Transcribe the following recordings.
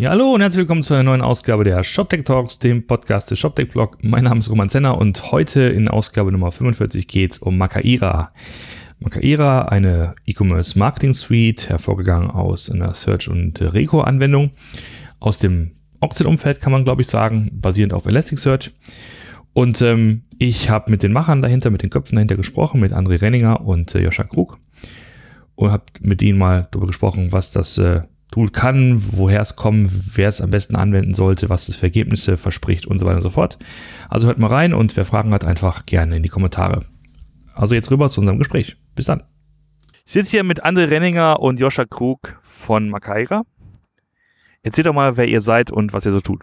Ja, hallo und herzlich willkommen zu einer neuen Ausgabe der ShopTech Talks, dem Podcast des ShopTech Blog. Mein Name ist Roman Zenner und heute in Ausgabe Nummer 45 geht es um Makaira. Makaira, eine E-Commerce Marketing Suite, hervorgegangen aus einer Search- und Reco-Anwendung aus dem Oxid-Umfeld, kann man glaube ich sagen, basierend auf Elasticsearch. Und ähm, ich habe mit den Machern dahinter, mit den Köpfen dahinter gesprochen, mit André Renninger und äh, Joscha Krug und habe mit ihnen mal darüber gesprochen, was das äh, Tool kann, woher es kommt, wer es am besten anwenden sollte, was es für Ergebnisse verspricht und so weiter und so fort. Also hört mal rein und wer Fragen hat, einfach gerne in die Kommentare. Also jetzt rüber zu unserem Gespräch. Bis dann. Ich sitze hier mit André Renninger und Joscha Krug von Makaira. Erzählt doch mal, wer ihr seid und was ihr so tut.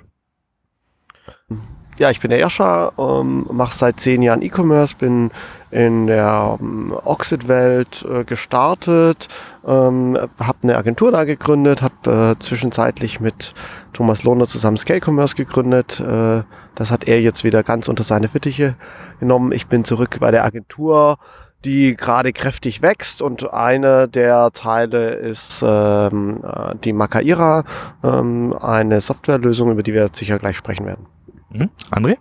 Ja, ich bin der Joscha, ähm, mache seit zehn Jahren E-Commerce, bin in der ähm, Oxid-Welt äh, gestartet, ähm, habe eine Agentur da gegründet, habe äh, zwischenzeitlich mit Thomas Lohner zusammen Scale Commerce gegründet. Äh, das hat er jetzt wieder ganz unter seine Fittiche genommen. Ich bin zurück bei der Agentur, die gerade kräftig wächst und eine der Teile ist ähm, äh, die Makaira, ähm, eine Softwarelösung, über die wir sicher gleich sprechen werden. Mhm. André?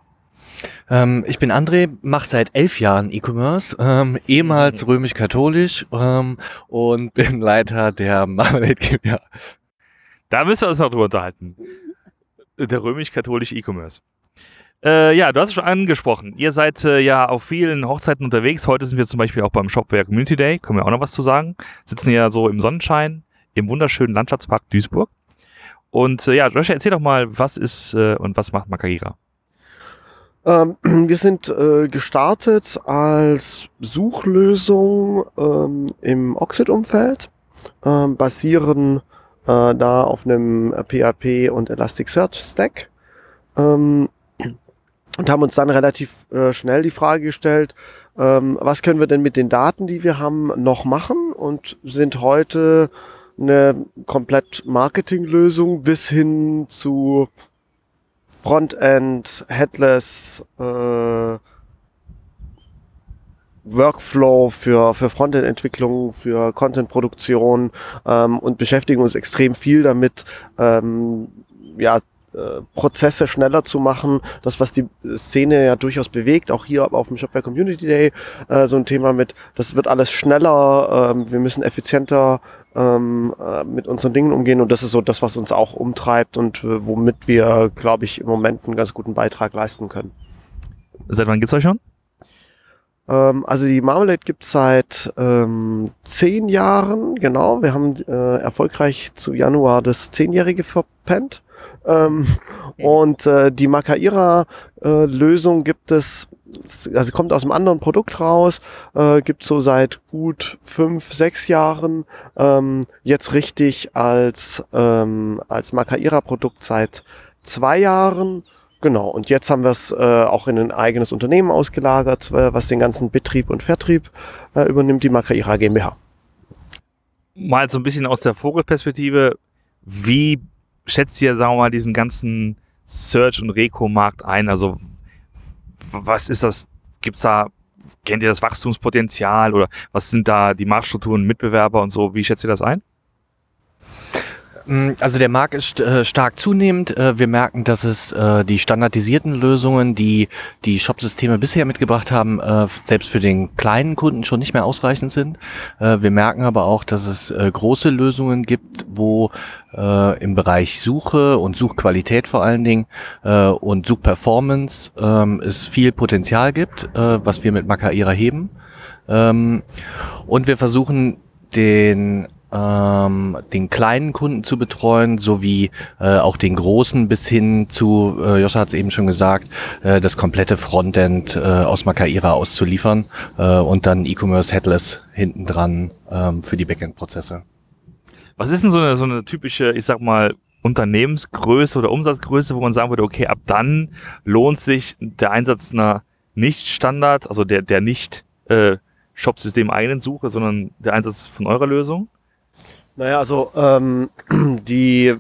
Ähm, ich bin André, mache seit elf Jahren E-Commerce, ähm, ehemals mhm. römisch-katholisch ähm, und bin Leiter der Marmalade GmbH. Da müssen wir uns noch drüber unterhalten. Der römisch-katholische E-Commerce. Äh, ja, du hast es schon angesprochen. Ihr seid äh, ja auf vielen Hochzeiten unterwegs. Heute sind wir zum Beispiel auch beim Shopware Community Day. Können wir auch noch was zu sagen. Sitzen ja so im Sonnenschein im wunderschönen Landschaftspark Duisburg. Und äh, ja, Joshua, erzähl doch mal, was ist äh, und was macht Makaira? Ähm, wir sind äh, gestartet als Suchlösung ähm, im Oxid-Umfeld, ähm, basieren äh, da auf einem PHP und Elasticsearch-Stack ähm, und haben uns dann relativ äh, schnell die Frage gestellt, was können wir denn mit den Daten, die wir haben, noch machen und sind heute eine komplett Marketinglösung bis hin zu Frontend, Headless, äh, Workflow für, für Frontend-Entwicklung, für Content-Produktion ähm, und beschäftigen uns extrem viel damit, ähm, ja, äh, Prozesse schneller zu machen. Das, was die Szene ja durchaus bewegt, auch hier auf dem Shopware Community Day, äh, so ein Thema mit, das wird alles schneller, ähm, wir müssen effizienter ähm, äh, mit unseren Dingen umgehen und das ist so das, was uns auch umtreibt und äh, womit wir, glaube ich, im Moment einen ganz guten Beitrag leisten können. Seit wann gibt's euch schon? Ähm, also die Marmalade gibt's seit ähm, zehn Jahren, genau. Wir haben äh, erfolgreich zu Januar das Zehnjährige verpennt. Ähm, und äh, die Makaira-Lösung äh, gibt es, also kommt aus einem anderen Produkt raus, äh, gibt so seit gut fünf, sechs Jahren ähm, jetzt richtig als, ähm, als Makaira-Produkt seit zwei Jahren. Genau, und jetzt haben wir es äh, auch in ein eigenes Unternehmen ausgelagert, äh, was den ganzen Betrieb und Vertrieb äh, übernimmt, die Makaira GmbH. Mal so ein bisschen aus der Vogelperspektive, wie schätzt ihr, sagen wir mal, diesen ganzen Search- und Reco-Markt ein? Also, was ist das? Gibt's da, kennt ihr das Wachstumspotenzial oder was sind da die Marktstrukturen, Mitbewerber und so? Wie schätzt ihr das ein? Mm, also der Markt ist äh, stark zunehmend. Äh, wir merken, dass es äh, die standardisierten Lösungen, die die Shop-Systeme bisher mitgebracht haben, äh, selbst für den kleinen Kunden schon nicht mehr ausreichend sind. Äh, wir merken aber auch, dass es äh, große Lösungen gibt, wo im Bereich Suche und Suchqualität vor allen Dingen und Suchperformance ähm, es viel Potenzial gibt, was wir mit Makaira heben. Ähm, und wir versuchen den ähm, den kleinen Kunden zu betreuen, sowie äh, auch den großen bis hin zu, äh, Joscha hat es eben schon gesagt, äh, das komplette Frontend äh, aus Makaira auszuliefern äh, und dann E-Commerce Headless hinten ähm, für die Backend-Prozesse. Was ist denn so eine, so eine typische, ich sag mal, Unternehmensgröße oder Umsatzgröße, wo man sagen würde, okay, ab dann lohnt sich der Einsatz einer Nicht-Standard, also der, der nicht äh, Shop-System eigenen Suche, sondern der Einsatz von eurer Lösung? Naja, also ähm, die,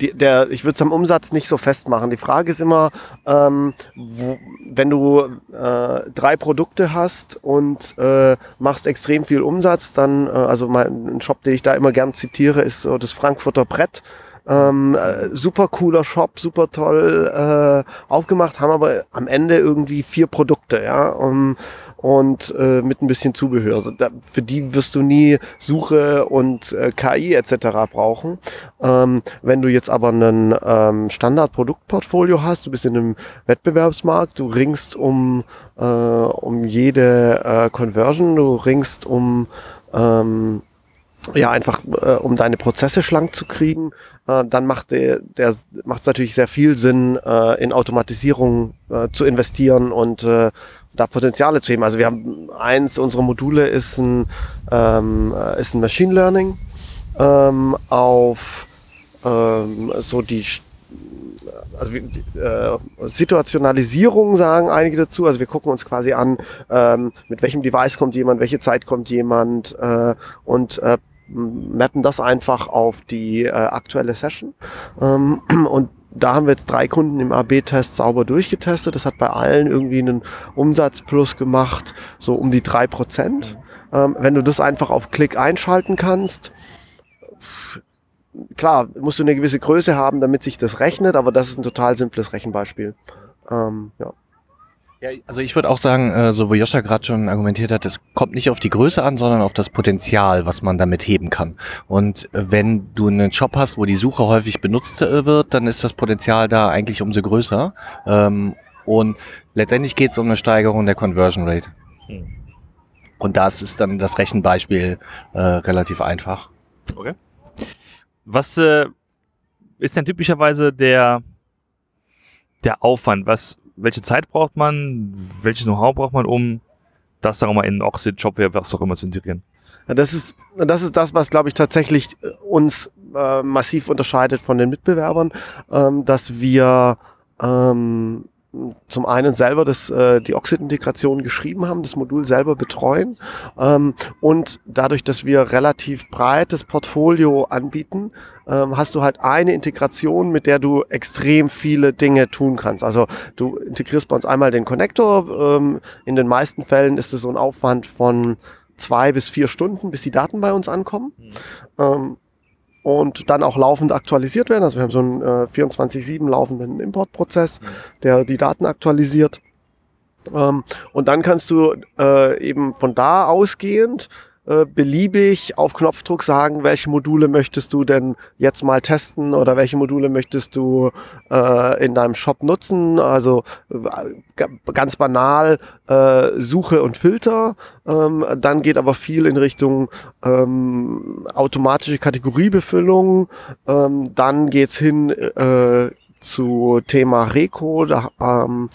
die, der, ich würde es am Umsatz nicht so festmachen. Die Frage ist immer, ähm, wo, wenn du äh, drei Produkte hast und äh, machst extrem viel Umsatz, dann, äh, also mein ein Shop, den ich da immer gern zitiere, ist so das Frankfurter Brett. Ähm, äh, super cooler Shop, super toll äh, aufgemacht, haben aber am Ende irgendwie vier Produkte, ja. Um, und äh, mit ein bisschen Zubehör. Also da, für die wirst du nie Suche und äh, KI etc. brauchen. Ähm, wenn du jetzt aber einen ähm, Standard-Produktportfolio hast, du bist in einem Wettbewerbsmarkt, du ringst um, äh, um jede äh, Conversion, du ringst um ähm, ja einfach äh, um deine Prozesse schlank zu kriegen, äh, dann macht der, der macht es natürlich sehr viel Sinn, äh, in Automatisierung äh, zu investieren und äh, da Potenziale zu heben. Also wir haben eins unserer Module ist ein, ähm, äh, ist ein Machine Learning ähm, auf ähm, so die also äh, Situationalisierung sagen einige dazu. Also wir gucken uns quasi an, ähm, mit welchem Device kommt jemand, welche Zeit kommt jemand äh, und äh, mappen das einfach auf die äh, aktuelle Session. Ähm, und da haben wir jetzt drei Kunden im AB-Test sauber durchgetestet. Das hat bei allen irgendwie einen Umsatzplus gemacht, so um die drei Prozent. Ähm, wenn du das einfach auf Klick einschalten kannst, klar, musst du eine gewisse Größe haben, damit sich das rechnet, aber das ist ein total simples Rechenbeispiel. Ähm, ja. Ja, also ich würde auch sagen, äh, so wo Joscha gerade schon argumentiert hat, es kommt nicht auf die Größe an, sondern auf das Potenzial, was man damit heben kann. Und äh, wenn du einen Shop hast, wo die Suche häufig benutzt äh, wird, dann ist das Potenzial da eigentlich umso größer. Ähm, und letztendlich geht es um eine Steigerung der Conversion Rate. Hm. Und das ist dann das Rechenbeispiel relativ einfach. Okay. Was ist denn typischerweise der, der Aufwand? Was, welche Zeit braucht man? Welches Know-how braucht man, um das, sagen wir mal, in Oxid, Shopware, was auch immer zu integrieren? Ja, das ist, das ist das, was, glaube ich, tatsächlich äh, uns äh, massiv unterscheidet von den Mitbewerbern, ähm, dass wir ähm, zum einen selber das, äh, die Oxid-Integration geschrieben haben, das Modul selber betreuen ähm, und dadurch, dass wir relativ breites Portfolio anbieten, ähm, hast du halt eine Integration, mit der du extrem viele Dinge tun kannst. Also du integrierst bei uns einmal den Connector. Ähm, in den meisten Fällen ist es so ein Aufwand von zwei bis vier Stunden, bis die Daten bei uns ankommen. Mhm. Ähm, und dann auch laufend aktualisiert werden. Also wir haben so einen äh, 24-7 laufenden Importprozess, der die Daten aktualisiert. Ähm, und dann kannst du äh, eben von da ausgehend äh, beliebig auf Knopfdruck sagen, welche Module möchtest du denn jetzt mal testen oder welche Module möchtest du äh, in deinem Shop nutzen. Also äh, ganz banal äh, Suche und Filter. Ähm, dann geht aber viel in Richtung ähm, automatische Kategoriebefüllung. Ähm, dann geht's hin äh, zu Thema Reco. Da, ähm,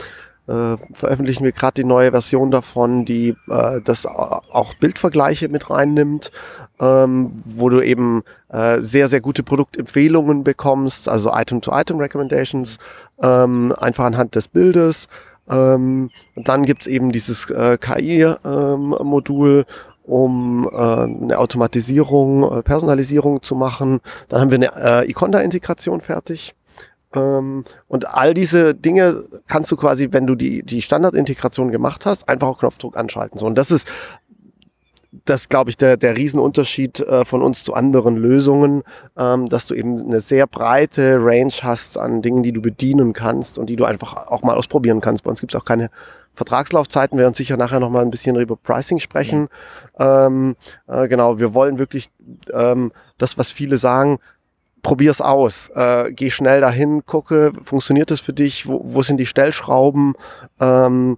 äh, veröffentlichen wir gerade die neue Version davon, die äh, das auch Bildvergleiche mit reinnimmt, ähm, wo du eben äh, sehr, sehr gute Produktempfehlungen bekommst, also Item-to-Item-Recommendations, ähm, einfach anhand des Bildes. Ähm, dann gibt's eben dieses äh, KI-Modul, ähm, um äh, eine Automatisierung, äh, Personalisierung zu machen. Dann haben wir eine äh, Iconda-Integration fertig. Ähm, und all diese Dinge kannst du quasi, wenn du die, die Standardintegration gemacht hast, einfach auf Knopfdruck anschalten. So, und das ist, das glaube ich, der, der Riesenunterschied äh, von uns zu anderen Lösungen, ähm, dass du eben eine sehr breite Range hast an Dingen, die du bedienen kannst und die du einfach auch mal ausprobieren kannst. Bei uns gibt es auch keine Vertragslaufzeiten, wir werden sicher nachher nochmal ein bisschen über Pricing sprechen. Ja. Ähm, äh, genau, wir wollen wirklich ähm, das, was viele sagen, probier's aus. Äh, geh schnell dahin, gucke, funktioniert das für dich? Wo, wo sind die Stellschrauben? Ähm,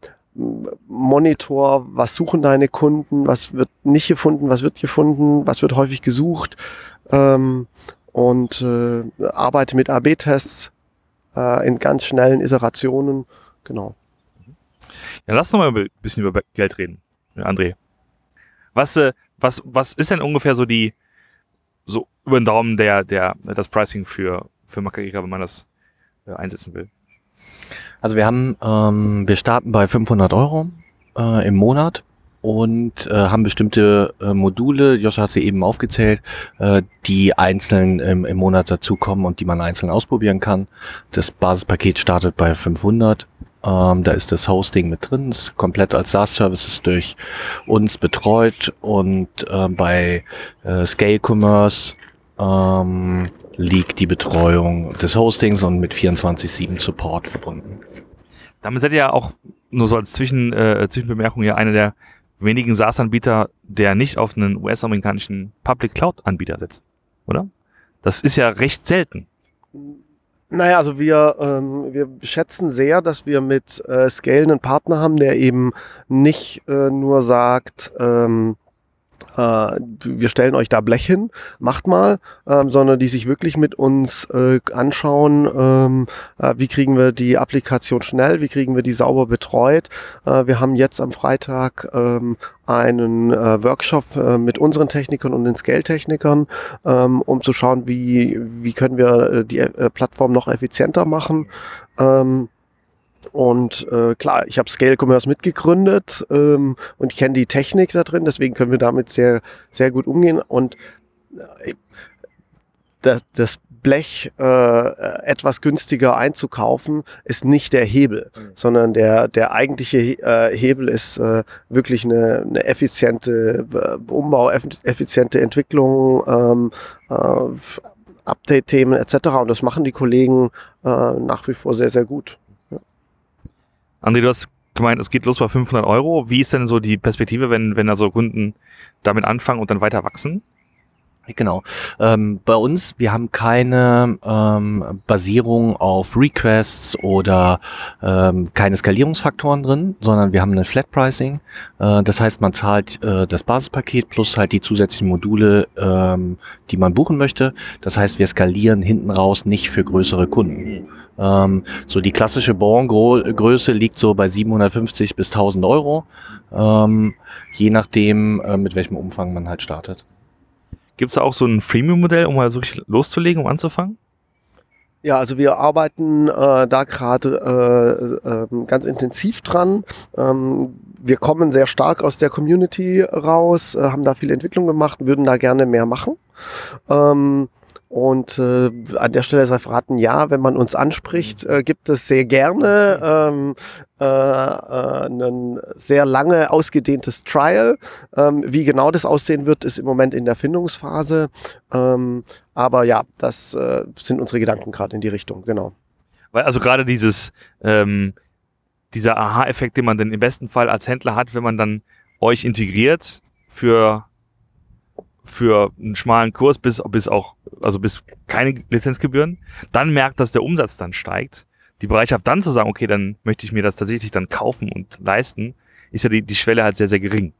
Monitor, was suchen deine Kunden? Was wird nicht gefunden? Was wird gefunden? Was wird häufig gesucht? Ähm, und äh, arbeite mit AB-Tests äh, in ganz schnellen Iterationen. Genau. Ja, lass noch mal ein bisschen über Geld reden, André. Was, äh, was, was ist denn ungefähr so die, so über den Daumen der, der, das Pricing für, für Macaira, wenn man das äh, einsetzen will? Also wir haben, ähm, wir starten bei 500 Euro äh, im Monat und äh, haben bestimmte äh, Module, Joscha hat sie eben aufgezählt, äh, die einzeln im, im Monat dazukommen und die man einzeln ausprobieren kann. Das Basispaket startet bei 500 ähm, da ist das Hosting mit drin, ist komplett als SaaS-Services durch uns betreut und äh, bei äh, Scale Commerce ähm, liegt die Betreuung des Hostings und mit 24-7 Support verbunden. Damit seid ihr ja auch nur so als Zwischen, äh, Zwischenbemerkung ja einer der wenigen SaaS-Anbieter, der nicht auf einen US-amerikanischen Public Cloud-Anbieter setzt, oder? Das ist ja recht selten. Naja, also wir, ähm, wir schätzen sehr, dass wir mit äh, Scale einen Partner haben, der eben nicht äh, nur sagt, ähm, äh, wir stellen euch da Blech hin, macht mal, ähm, sondern die sich wirklich mit uns äh, anschauen, ähm, äh, wie kriegen wir die Applikation schnell, wie kriegen wir die sauber betreut. Äh, wir haben jetzt am Freitag ähm, einen äh, Workshop äh, mit unseren Technikern und den Scale-Technikern, ähm, um zu schauen, wie, wie können wir äh, die äh, Plattform noch effizienter machen. Ähm, und äh, klar, ich habe Scale Commerce mitgegründet ähm, und ich kenne die Technik da drin, deswegen können wir damit sehr, sehr gut umgehen. Und äh, das, das Blech äh, etwas günstiger einzukaufen, ist nicht der Hebel, mhm. sondern der, der eigentliche äh, Hebel ist äh, wirklich eine, eine effiziente äh, Umbau, effiziente Entwicklung, ähm, äh, Update-Themen etc. Und das machen die Kollegen äh, nach wie vor sehr, sehr gut. André, du hast gemeint, es geht los bei 500 Euro. Wie ist denn so die Perspektive, wenn, wenn also Kunden damit anfangen und dann weiter wachsen? Genau. Ähm, bei uns, wir haben keine ähm, Basierung auf Requests oder ähm, keine Skalierungsfaktoren drin, sondern wir haben ein Flat Pricing. Äh, das heißt, man zahlt äh, das Basispaket plus halt die zusätzlichen Module, ähm, die man buchen möchte. Das heißt, wir skalieren hinten raus nicht für größere Kunden. Ähm, so die klassische Bon-Größe liegt so bei 750 bis 1000 Euro, ähm, je nachdem, äh, mit welchem Umfang man halt startet. Gibt es da auch so ein Freemium-Modell, um mal so loszulegen, um anzufangen? Ja, also wir arbeiten äh, da gerade äh, äh, ganz intensiv dran. Ähm, wir kommen sehr stark aus der Community raus, äh, haben da viel Entwicklung gemacht, würden da gerne mehr machen. Ähm, und äh, an der Stelle sei verraten, ja, wenn man uns anspricht, äh, gibt es sehr gerne ähm, äh, äh, ein sehr lange ausgedehntes Trial. Ähm, wie genau das aussehen wird, ist im Moment in der Findungsphase. Ähm, aber ja, das äh, sind unsere Gedanken gerade in die Richtung, genau. Weil also gerade dieses, ähm, dieser Aha-Effekt, den man dann im besten Fall als Händler hat, wenn man dann euch integriert für für einen schmalen Kurs bis, bis auch, also bis keine Lizenzgebühren, dann merkt, dass der Umsatz dann steigt. Die Bereitschaft dann zu sagen, okay, dann möchte ich mir das tatsächlich dann kaufen und leisten, ist ja die, die Schwelle halt sehr, sehr gering.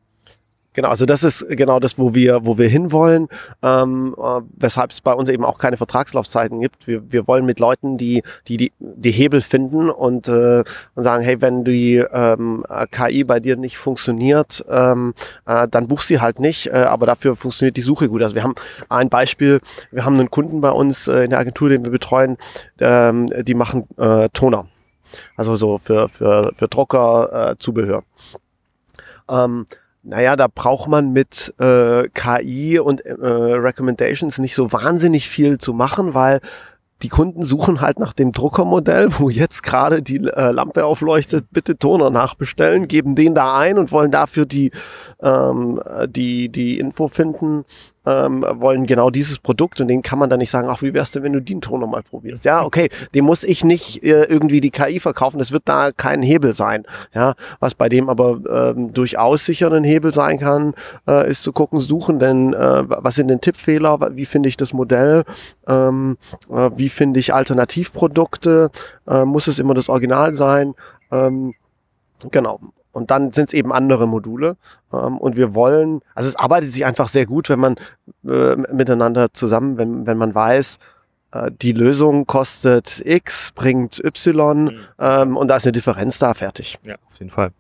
Genau, also das ist genau das, wo wir, wo wir hinwollen, ähm, äh, weshalb es bei uns eben auch keine Vertragslaufzeiten gibt. Wir, wir wollen mit Leuten, die die, die, die Hebel finden und, äh, und sagen, hey, wenn die ähm, KI bei dir nicht funktioniert, ähm, äh, dann buch sie halt nicht, äh, aber dafür funktioniert die Suche gut. Also wir haben ein Beispiel, wir haben einen Kunden bei uns äh, in der Agentur, den wir betreuen, ähm, die machen äh, Toner. Also so für, für, für Drucker, äh, Zubehör. Ähm, naja, da braucht man mit äh, KI und äh, Recommendations nicht so wahnsinnig viel zu machen, weil die Kunden suchen halt nach dem Druckermodell, wo jetzt gerade die äh, Lampe aufleuchtet, bitte Toner nachbestellen, geben den da ein und wollen dafür die, ähm, die, die Info finden, ähm, wollen genau dieses Produkt und den kann man dann nicht sagen, ach, wie wär's denn, wenn du den Toner mal probierst? Ja, okay, dem muss ich nicht äh, irgendwie die KI verkaufen, das wird da kein Hebel sein. Ja, was bei dem aber ähm, durchaus sicher ein Hebel sein kann, äh, ist zu gucken, suchen denn, äh, was sind denn Tippfehler, wie finde ich das Modell, ähm, äh, wie finde ich Alternativprodukte, äh, muss es immer das Original sein, ähm, Genau. Und dann sind es eben andere Module. Ähm, und wir wollen, also es arbeitet sich einfach sehr gut, wenn man äh, miteinander zusammen, wenn, wenn man weiß, äh, die Lösung kostet X, bringt Y mhm. ähm, und da ist eine Differenz da, fertig. Ja, auf jeden Fall.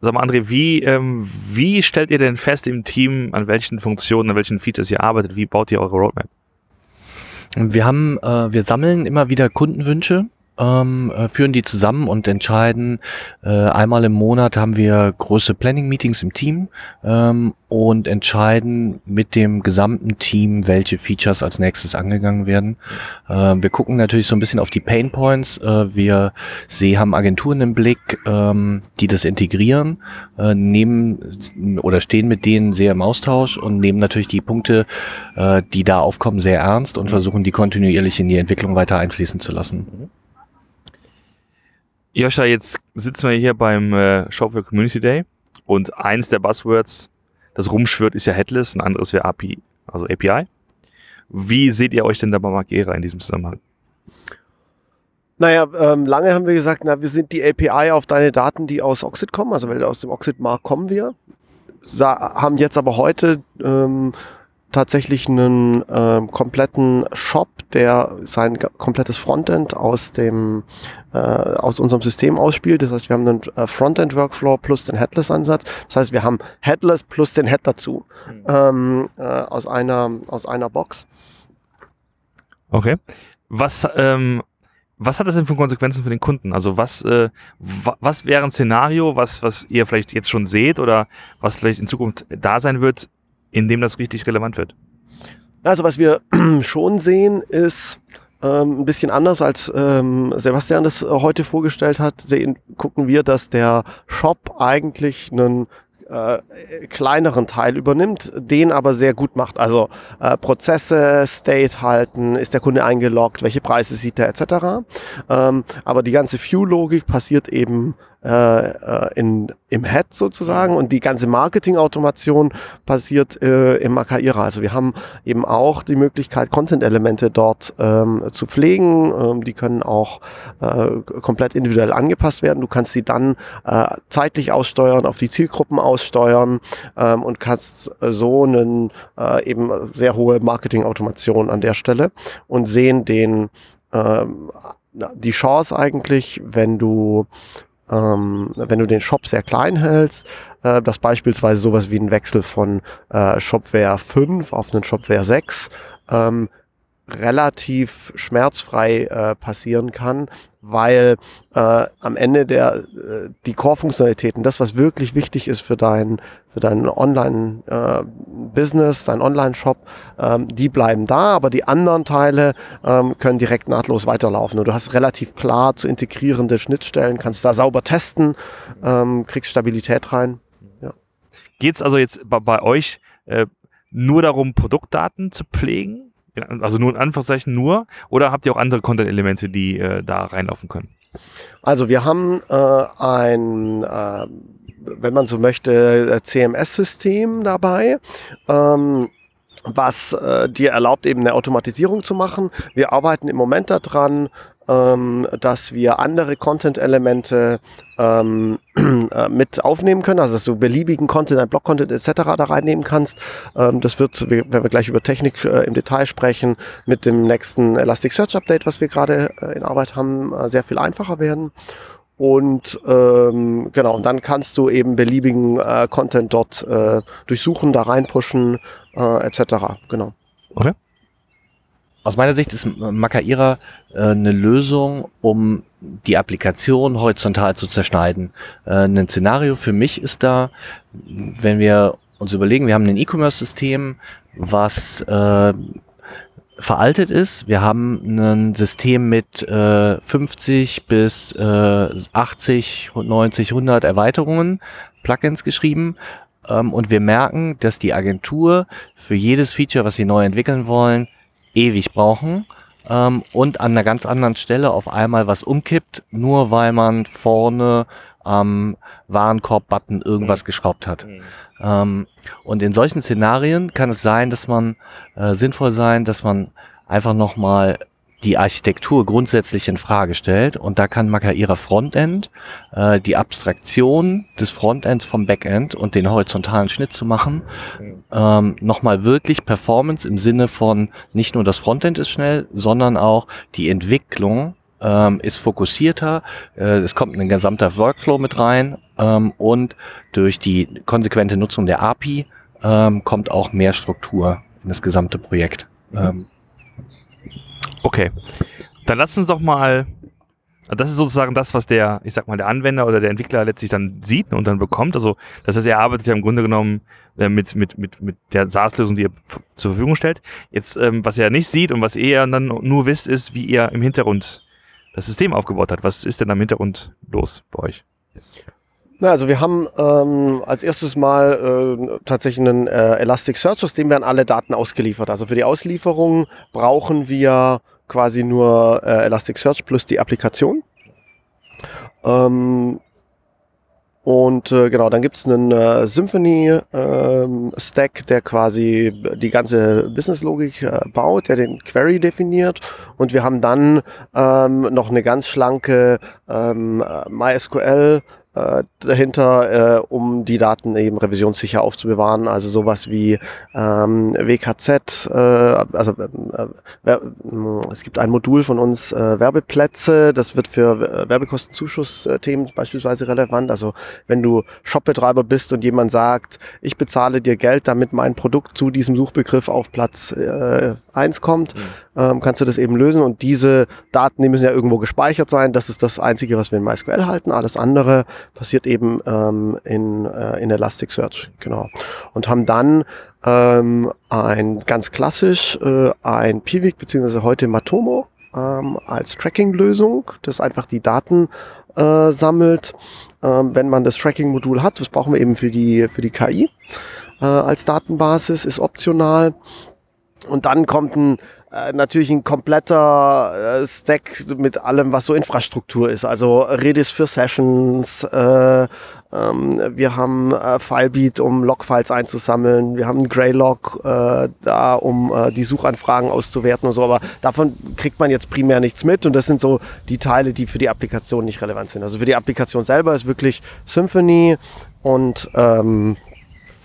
Sag mal, André, wie, ähm, wie stellt ihr denn fest im Team, an welchen Funktionen, an welchen Features ihr arbeitet? Wie baut ihr eure Roadmap? Wir haben, äh, wir sammeln immer wieder Kundenwünsche ähm, äh, führen die zusammen und entscheiden, äh, einmal im Monat haben wir große Planning-Meetings im Team ähm, und entscheiden mit dem gesamten Team, welche Features als nächstes angegangen werden. Ähm, wir gucken natürlich so ein bisschen auf die Pain Points. Äh, wir sie haben Agenturen im Blick, ähm, die das integrieren, äh, nehmen oder stehen mit denen sehr im Austausch und nehmen natürlich die Punkte, äh, die da aufkommen, sehr ernst und versuchen die kontinuierlich in die Entwicklung weiter einfließen zu lassen. Joscha, jetzt sitzen wir hier beim äh, Shopware Community Day und eins der Buzzwords, das rumschwirrt, ist ja Headless, ein anderes wäre API, also API. Wie seht ihr euch denn da bei Magera in diesem Zusammenhang? Naja, ähm, lange haben wir gesagt, na, wir sind die API auf deine Daten, die aus Oxid kommen, also weil aus dem Oxid-Markt kommen wir. Sa haben jetzt aber heute ähm, tatsächlich einen ähm, kompletten Shop, der sein komplettes Frontend aus dem äh, aus unserem System ausspielt. Das heißt, wir haben einen äh, Frontend-Workflow plus den Headless-Ansatz. Das heißt, wir haben Headless plus den Head dazu mhm. ähm, äh, aus einer aus einer Box. Okay. Was ähm, was hat das denn für Konsequenzen für den Kunden? Also was, äh, was wäre ein Szenario, was, was ihr vielleicht jetzt schon seht oder was vielleicht in Zukunft da sein wird, in dem das richtig relevant wird? Also was wir schon sehen, ist ähm, ein bisschen anders als ähm, Sebastian das heute vorgestellt hat. Sehen, gucken wir, dass der Shop eigentlich einen äh, kleineren Teil übernimmt, den aber sehr gut macht. Also äh, Prozesse, State halten, ist der Kunde eingeloggt, welche Preise sieht er etc. Ähm, aber die ganze View-Logik passiert eben äh, äh, in, im Head sozusagen und die ganze Marketing-Automation passiert äh, im Makaira. Also wir haben eben auch die Möglichkeit, Content-Elemente dort ähm, zu pflegen. Ähm, die können auch äh, komplett individuell angepasst werden. Du kannst sie dann äh, zeitlich aussteuern, auf die Zielgruppen aussteuern ähm, und kannst so einen äh, eben sehr hohe Marketing-Automation an der Stelle und sehen den ähm, die Chance eigentlich, wenn du ähm, wenn du den Shop sehr klein hältst, äh, dass beispielsweise sowas wie ein Wechsel von äh, Shopware 5 auf einen Shopware 6 ähm, relativ schmerzfrei äh, passieren kann, weil äh, am Ende der äh, die Core-Funktionalitäten, das was wirklich wichtig ist für dein für dein Online-Business, äh, dein Online-Shop, ähm, die bleiben da, aber die anderen Teile ähm, können direkt nahtlos weiterlaufen. Und du hast relativ klar zu integrierende Schnittstellen, kannst da sauber testen, ähm, kriegst Stabilität rein. Ja. Geht es also jetzt bei, bei euch äh, nur darum, Produktdaten zu pflegen? Also nur in Anführungszeichen nur? Oder habt ihr auch andere Content-Elemente, die äh, da reinlaufen können? Also wir haben äh, ein, äh, wenn man so möchte, äh, CMS-System dabei. Ähm, was äh, dir erlaubt, eben eine Automatisierung zu machen. Wir arbeiten im Moment daran, ähm, dass wir andere Content-Elemente ähm, äh, mit aufnehmen können, also dass du beliebigen Content, ein Blog-Content etc. da reinnehmen kannst. Ähm, das wird, wenn wir gleich über Technik äh, im Detail sprechen, mit dem nächsten Elasticsearch Update, was wir gerade äh, in Arbeit haben, äh, sehr viel einfacher werden. Und ähm, genau, und dann kannst du eben beliebigen äh, Content dort äh, durchsuchen, da reinpushen, äh, etc. Genau. Okay. Aus meiner Sicht ist Makaira äh, eine Lösung, um die Applikation horizontal zu zerschneiden. Äh, ein Szenario für mich ist da, wenn wir uns überlegen, wir haben ein E-Commerce-System, was äh, veraltet ist. Wir haben ein System mit äh, 50 bis äh, 80, 90, 100 Erweiterungen, Plugins geschrieben. Ähm, und wir merken, dass die Agentur für jedes Feature, was sie neu entwickeln wollen, ewig brauchen ähm, und an einer ganz anderen Stelle auf einmal was umkippt, nur weil man vorne am Warenkorb-Button irgendwas mhm. geschraubt hat. Mhm. Ähm, und in solchen Szenarien kann es sein, dass man äh, sinnvoll sein, dass man einfach nochmal die Architektur grundsätzlich in Frage stellt. Und da kann Makaira Frontend äh, die Abstraktion des Frontends vom Backend und den horizontalen Schnitt zu machen, ähm, nochmal wirklich Performance im Sinne von nicht nur das Frontend ist schnell, sondern auch die Entwicklung ähm, ist fokussierter, äh, es kommt ein gesamter Workflow mit rein ähm, und durch die konsequente Nutzung der API ähm, kommt auch mehr Struktur in das gesamte Projekt. Mhm. Okay, dann lass uns doch mal Das ist sozusagen das, was der, ich sag mal, der Anwender oder der Entwickler letztlich dann sieht und dann bekommt. Also, das heißt, er arbeitet ja im Grunde genommen äh, mit, mit, mit, mit der SaaS-Lösung, die ihr zur Verfügung stellt. Jetzt, ähm, was er nicht sieht und was ihr dann nur wisst, ist, wie ihr im Hintergrund das System aufgebaut hat. Was ist denn am Hintergrund los bei euch? Na, also wir haben ähm, als erstes mal äh, tatsächlich einen äh, Elasticsearch, aus dem werden alle Daten ausgeliefert. Also für die Auslieferung brauchen wir quasi nur äh, Elasticsearch plus die Applikation. Ähm, und äh, genau, dann gibt's einen äh, Symphony-Stack, ähm, der quasi die ganze Business-Logik äh, baut, der den Query definiert. Und wir haben dann ähm, noch eine ganz schlanke ähm, MySQL äh, dahinter, äh, um die Daten eben revisionssicher aufzubewahren. Also sowas wie ähm, WKZ, äh, also äh, äh, es gibt ein Modul von uns, äh, Werbeplätze, das wird für Werbekostenzuschuss-Themen beispielsweise relevant. Also wenn du Shopbetreiber bist und jemand sagt, ich bezahle dir Geld, damit mein Produkt zu diesem Suchbegriff auf Platz äh, 1 kommt, mhm. ähm, kannst du das eben lösen. Und diese Daten, die müssen ja irgendwo gespeichert sein. Das ist das Einzige, was wir in MySQL halten. Alles andere passiert eben ähm, in, äh, in Elasticsearch, genau. Und haben dann ähm, ein ganz klassisch äh, ein Piwik beziehungsweise heute Matomo ähm, als Tracking-Lösung, das einfach die Daten äh, sammelt, ähm, wenn man das Tracking-Modul hat. Das brauchen wir eben für die für die KI äh, als Datenbasis, ist optional. Und dann kommt ein äh, natürlich ein kompletter äh, Stack mit allem, was so Infrastruktur ist. Also Redis für Sessions, äh, ähm, wir haben äh, Filebeat, um Logfiles einzusammeln, wir haben Greylog äh, da, um äh, die Suchanfragen auszuwerten und so, aber davon kriegt man jetzt primär nichts mit und das sind so die Teile, die für die Applikation nicht relevant sind. Also für die Applikation selber ist wirklich Symphony und ähm,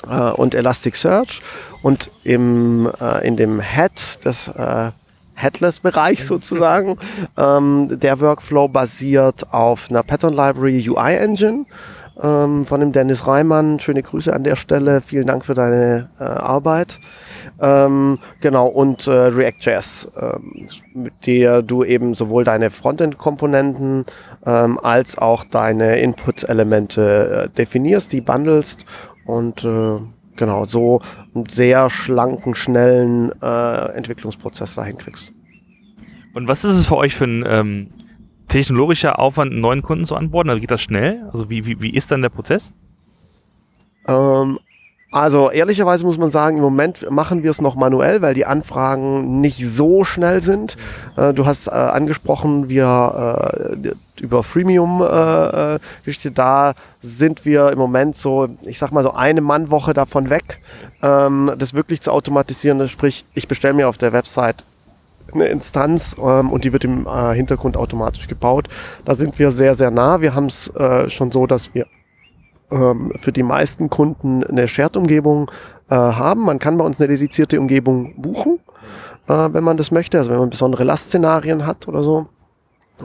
äh, und Elasticsearch und im, äh, in dem Head, das äh, Headless-Bereich sozusagen, ähm, der Workflow basiert auf einer Pattern Library UI Engine ähm, von dem Dennis Reimann. Schöne Grüße an der Stelle. Vielen Dank für deine äh, Arbeit. Ähm, genau, und äh, React.js, ähm, mit der du eben sowohl deine Frontend-Komponenten ähm, als auch deine Input-Elemente äh, definierst, die bundelst und äh, genau so einen sehr schlanken, schnellen äh, Entwicklungsprozess dahin kriegst. Und was ist es für euch für ein ähm, technologischer Aufwand, einen neuen Kunden zu anborden? Also geht das schnell? Also wie, wie, wie ist dann der Prozess? Ähm, also ehrlicherweise muss man sagen, im Moment machen wir es noch manuell, weil die Anfragen nicht so schnell sind. Äh, du hast äh, angesprochen, wir äh, über Freemium äh, äh, da sind wir im Moment so, ich sag mal so eine Mannwoche davon weg, ähm, das wirklich zu automatisieren. Sprich, ich bestelle mir auf der Website eine Instanz ähm, und die wird im äh, Hintergrund automatisch gebaut. Da sind wir sehr, sehr nah. Wir haben es äh, schon so, dass wir ähm, für die meisten Kunden eine Shared-Umgebung äh, haben. Man kann bei uns eine dedizierte Umgebung buchen, äh, wenn man das möchte. Also wenn man besondere Lastszenarien hat oder so.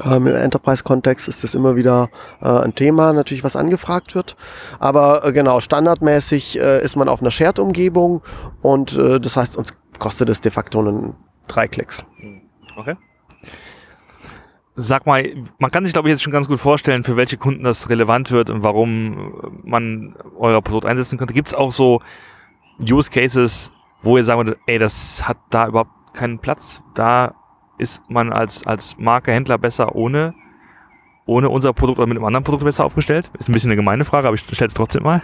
Ähm, Im Enterprise-Kontext ist das immer wieder äh, ein Thema, natürlich was angefragt wird. Aber äh, genau, standardmäßig äh, ist man auf einer Shared-Umgebung und äh, das heißt, uns kostet es de facto einen drei Klicks. Okay sag mal, man kann sich glaube ich jetzt schon ganz gut vorstellen, für welche Kunden das relevant wird und warum man euer Produkt einsetzen könnte. Gibt es auch so Use Cases, wo ihr sagen würdet, ey, das hat da überhaupt keinen Platz? Da ist man als, als Marke, Händler besser ohne, ohne unser Produkt oder mit einem anderen Produkt besser aufgestellt? Ist ein bisschen eine gemeine Frage, aber ich stelle es trotzdem mal.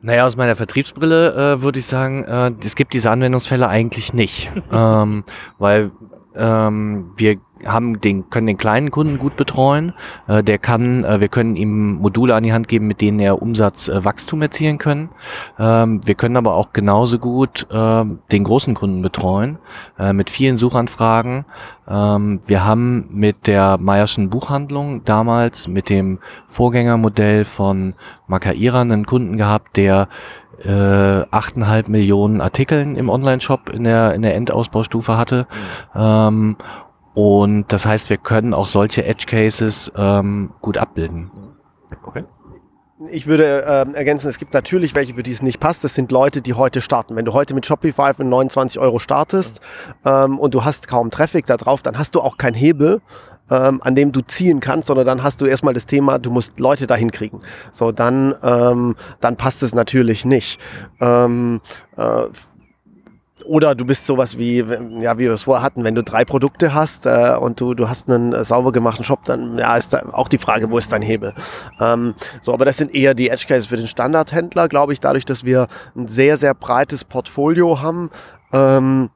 Naja, aus meiner Vertriebsbrille äh, würde ich sagen, äh, es gibt diese Anwendungsfälle eigentlich nicht. ähm, weil ähm, wir haben den, können den kleinen Kunden gut betreuen. Äh, der kann, äh, wir können ihm Module an die Hand geben, mit denen er Umsatzwachstum äh, erzielen können. Ähm, wir können aber auch genauso gut äh, den großen Kunden betreuen, äh, mit vielen Suchanfragen. Ähm, wir haben mit der Meierschen Buchhandlung damals mit dem Vorgängermodell von Makaira einen Kunden gehabt, der äh, 8,5 Millionen Artikeln im Online-Shop in der, in der Endausbaustufe hatte. Mhm. Ähm, und das heißt, wir können auch solche Edge Cases ähm, gut abbilden. Okay. Ich würde ähm, ergänzen, es gibt natürlich welche, für die es nicht passt. Das sind Leute, die heute starten. Wenn du heute mit Shopify für 29 Euro startest ähm, und du hast kaum Traffic da drauf, dann hast du auch keinen Hebel, ähm, an dem du ziehen kannst, sondern dann hast du erstmal das Thema, du musst Leute dahin kriegen. So, dann, ähm, dann passt es natürlich nicht. Ähm, äh, oder du bist sowas wie, ja, wie wir es vorher hatten, wenn du drei Produkte hast äh, und du, du hast einen äh, sauber gemachten Shop, dann ja, ist da auch die Frage, wo ist dein Hebel? Ähm, so, aber das sind eher die Edge Cases für den Standardhändler, glaube ich, dadurch, dass wir ein sehr, sehr breites Portfolio haben. Ähm,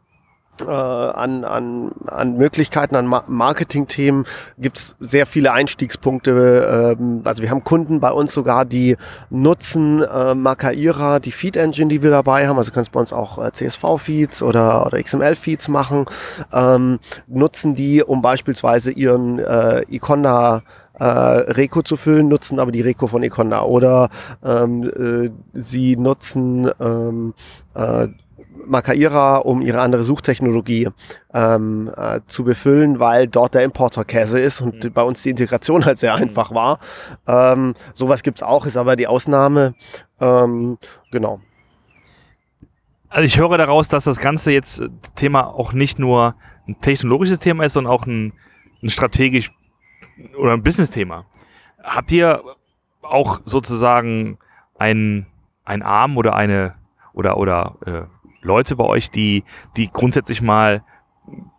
äh, an, an, an Möglichkeiten, an Ma Marketing-Themen gibt es sehr viele Einstiegspunkte. Ähm, also wir haben Kunden bei uns sogar, die nutzen äh, Makaira, die Feed-Engine, die wir dabei haben. Also du kannst bei uns auch äh, CSV-Feeds oder, oder XML-Feeds machen. Ähm, nutzen die, um beispielsweise ihren äh, Iconda äh, Reco zu füllen, nutzen aber die Reco von Econda. Oder ähm, äh, sie nutzen ähm, äh, Makaira, um ihre andere Suchtechnologie ähm, äh, zu befüllen, weil dort der Importer Käse ist und mhm. bei uns die Integration halt sehr mhm. einfach war. Ähm, sowas gibt's auch, ist aber die Ausnahme. Ähm, genau. Also ich höre daraus, dass das ganze jetzt äh, Thema auch nicht nur ein technologisches Thema ist, sondern auch ein, ein strategisch oder ein Business-Thema. Habt ihr auch sozusagen ein, ein Arm oder eine oder oder äh, Leute bei euch, die, die grundsätzlich mal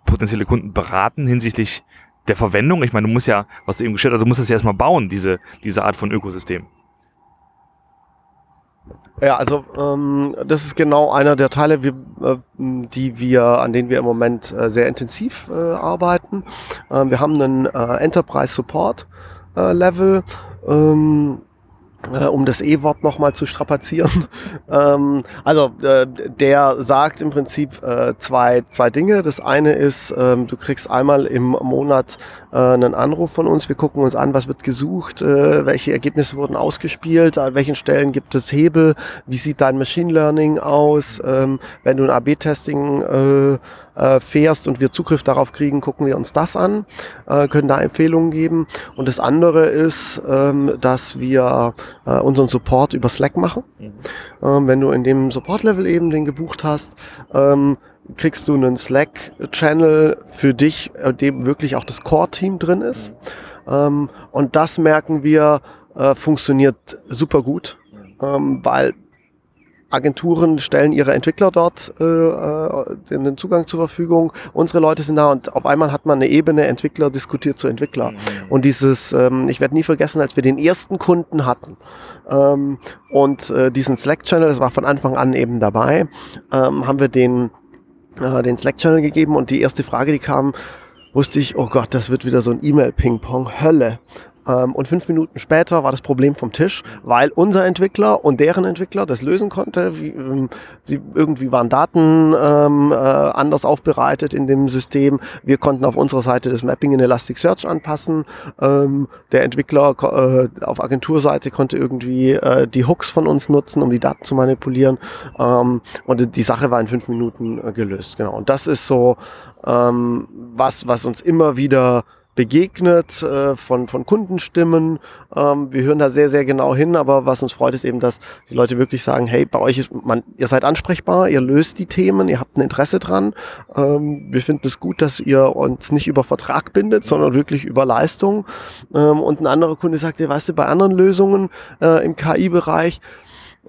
potenzielle Kunden beraten hinsichtlich der Verwendung? Ich meine, du musst ja, was du eben gestellt hast, du musst das ja erstmal bauen, diese, diese Art von Ökosystem. Ja, also ähm, das ist genau einer der Teile, wir, äh, die wir, an denen wir im Moment äh, sehr intensiv äh, arbeiten. Ähm, wir haben einen äh, Enterprise Support äh, Level. Ähm, äh, um das E-Wort nochmal zu strapazieren. ähm, also äh, der sagt im Prinzip äh, zwei, zwei Dinge. Das eine ist, ähm, du kriegst einmal im Monat äh, einen Anruf von uns. Wir gucken uns an, was wird gesucht, äh, welche Ergebnisse wurden ausgespielt, an welchen Stellen gibt es Hebel, wie sieht dein Machine Learning aus, ähm, wenn du ein AB-Testing äh, äh, fährst und wir Zugriff darauf kriegen, gucken wir uns das an, äh, können da Empfehlungen geben. Und das andere ist, ähm, dass wir äh, unseren Support über Slack machen. Mhm. Ähm, wenn du in dem Support-Level eben den gebucht hast, ähm, kriegst du einen Slack-Channel für dich, in dem wirklich auch das Core-Team drin ist. Mhm. Ähm, und das merken wir, äh, funktioniert super gut, ähm, weil Agenturen stellen ihre Entwickler dort äh, äh, den Zugang zur Verfügung. Unsere Leute sind da und auf einmal hat man eine Ebene Entwickler diskutiert zu Entwickler. Mhm. Und dieses, ähm, ich werde nie vergessen, als wir den ersten Kunden hatten ähm, und äh, diesen Slack-Channel, das war von Anfang an eben dabei, ähm, haben wir den, äh, den Slack-Channel gegeben und die erste Frage, die kam, wusste ich, oh Gott, das wird wieder so ein E-Mail-Ping-Pong, Hölle. Ähm, und fünf Minuten später war das Problem vom Tisch, weil unser Entwickler und deren Entwickler das lösen konnte. Wie, ähm, sie irgendwie waren Daten ähm, äh, anders aufbereitet in dem System. Wir konnten auf unserer Seite das Mapping in Elasticsearch anpassen. Ähm, der Entwickler äh, auf Agenturseite konnte irgendwie äh, die Hooks von uns nutzen, um die Daten zu manipulieren. Ähm, und die Sache war in fünf Minuten äh, gelöst. Genau. Und das ist so ähm, was, was uns immer wieder begegnet äh, von, von Kundenstimmen. Ähm, wir hören da sehr, sehr genau hin, aber was uns freut, ist eben, dass die Leute wirklich sagen, hey, bei euch ist man, ihr seid ansprechbar, ihr löst die Themen, ihr habt ein Interesse dran. Ähm, wir finden es gut, dass ihr uns nicht über Vertrag bindet, sondern wirklich über Leistung. Ähm, und ein anderer Kunde sagt, ja, weißt du, bei anderen Lösungen äh, im KI-Bereich,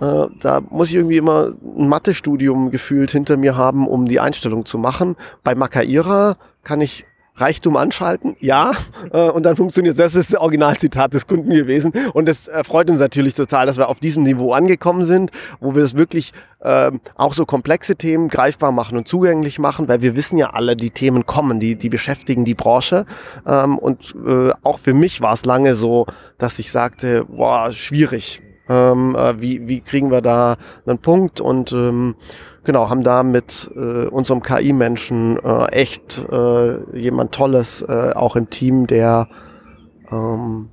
äh, da muss ich irgendwie immer ein Mathestudium gefühlt hinter mir haben, um die Einstellung zu machen. Bei Makaira kann ich Reichtum anschalten, ja, äh, und dann funktioniert Das ist das Originalzitat des Kunden gewesen. Und es äh, freut uns natürlich total, dass wir auf diesem Niveau angekommen sind, wo wir es wirklich äh, auch so komplexe Themen greifbar machen und zugänglich machen, weil wir wissen ja alle, die Themen kommen, die, die beschäftigen die Branche. Ähm, und äh, auch für mich war es lange so, dass ich sagte, boah, schwierig. Ähm, äh, wie, wie kriegen wir da einen Punkt? Und ähm, genau, haben da mit äh, unserem KI-Menschen äh, echt äh, jemand Tolles äh, auch im Team, der ähm,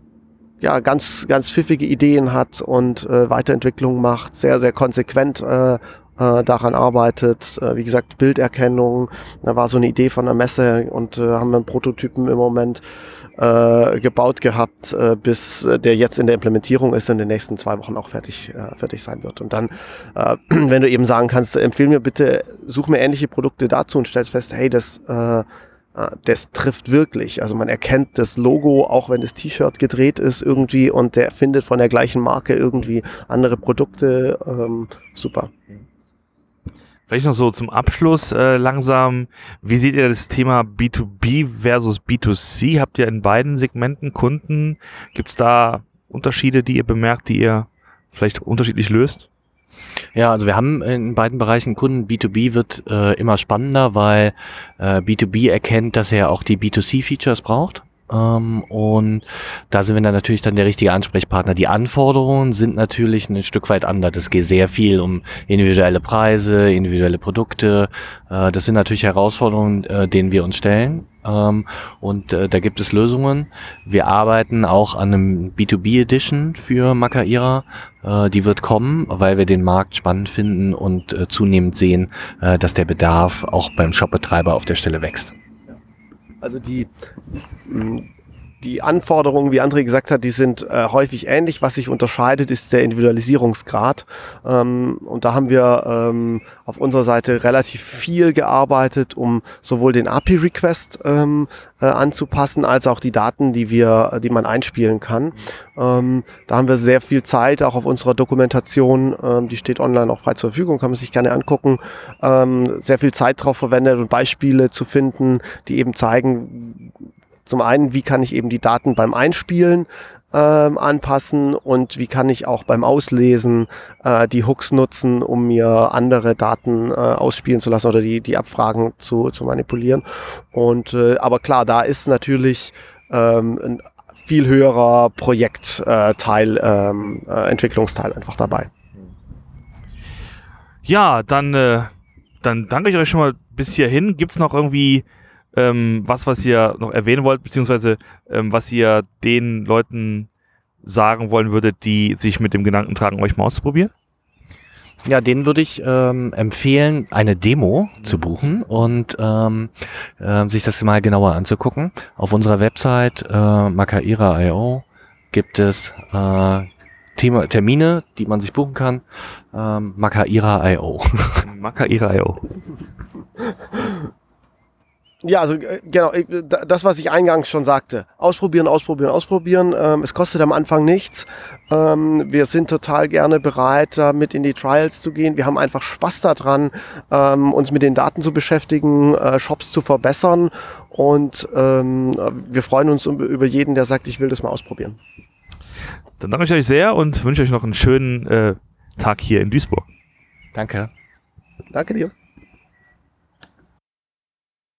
ja ganz, ganz pfiffige Ideen hat und äh, Weiterentwicklung macht, sehr, sehr konsequent äh, äh, daran arbeitet. Äh, wie gesagt, Bilderkennung, da war so eine Idee von der Messe und äh, haben einen Prototypen im Moment äh, gebaut gehabt, äh, bis der jetzt in der Implementierung ist, in den nächsten zwei Wochen auch fertig, äh, fertig sein wird. Und dann, äh, wenn du eben sagen kannst, empfehl mir bitte, such mir ähnliche Produkte dazu und stellst fest, hey, das äh, äh, das trifft wirklich. Also man erkennt das Logo, auch wenn das T-Shirt gedreht ist irgendwie und der findet von der gleichen Marke irgendwie andere Produkte. Ähm, super. Vielleicht noch so zum Abschluss äh, langsam. Wie seht ihr das Thema B2B versus B2C? Habt ihr in beiden Segmenten Kunden? Gibt es da Unterschiede, die ihr bemerkt, die ihr vielleicht unterschiedlich löst? Ja, also wir haben in beiden Bereichen Kunden. B2B wird äh, immer spannender, weil äh, B2B erkennt, dass er auch die B2C-Features braucht. Ähm, und da sind wir dann natürlich dann der richtige Ansprechpartner. Die Anforderungen sind natürlich ein Stück weit anders. Es geht sehr viel um individuelle Preise, individuelle Produkte. Äh, das sind natürlich Herausforderungen, äh, denen wir uns stellen. Ähm, und äh, da gibt es Lösungen. Wir arbeiten auch an einem B2B Edition für Makaira. Äh, die wird kommen, weil wir den Markt spannend finden und äh, zunehmend sehen, äh, dass der Bedarf auch beim Shopbetreiber auf der Stelle wächst. Also die, die Anforderungen, wie André gesagt hat, die sind äh, häufig ähnlich. Was sich unterscheidet, ist der Individualisierungsgrad. Ähm, und da haben wir ähm, auf unserer Seite relativ viel gearbeitet, um sowohl den API-Request ähm, äh, anzupassen, als auch die Daten, die wir, die man einspielen kann. Ähm, da haben wir sehr viel Zeit, auch auf unserer Dokumentation, ähm, die steht online auch frei zur Verfügung, kann man sich gerne angucken, ähm, sehr viel Zeit darauf verwendet und Beispiele zu finden, die eben zeigen, zum einen, wie kann ich eben die Daten beim Einspielen ähm, anpassen und wie kann ich auch beim Auslesen äh, die Hooks nutzen, um mir andere Daten äh, ausspielen zu lassen oder die, die Abfragen zu, zu manipulieren. Und äh, aber klar, da ist natürlich ähm, ein viel höherer Projektteil, äh, ähm, äh, Entwicklungsteil einfach dabei. Ja, dann, äh, dann danke ich euch schon mal bis hierhin. Gibt es noch irgendwie ähm, was, was ihr noch erwähnen wollt, beziehungsweise ähm, was ihr den Leuten sagen wollen würdet, die sich mit dem Gedanken tragen, euch mal auszuprobieren? Ja, denen würde ich ähm, empfehlen, eine Demo zu buchen und ähm, äh, sich das mal genauer anzugucken. Auf unserer Website äh, Makaira.io gibt es äh, Thema, Termine, die man sich buchen kann. Ähm, Makaira.io. Makaira.io. Ja, also äh, genau, das, was ich eingangs schon sagte. Ausprobieren, ausprobieren, ausprobieren. Ähm, es kostet am Anfang nichts. Ähm, wir sind total gerne bereit, damit in die Trials zu gehen. Wir haben einfach Spaß daran, ähm, uns mit den Daten zu beschäftigen, äh, Shops zu verbessern. Und wir freuen uns über jeden, der sagt, ich will das mal ausprobieren. Dann danke ich euch sehr und wünsche euch noch einen schönen äh, Tag hier in Duisburg. Danke. Danke dir.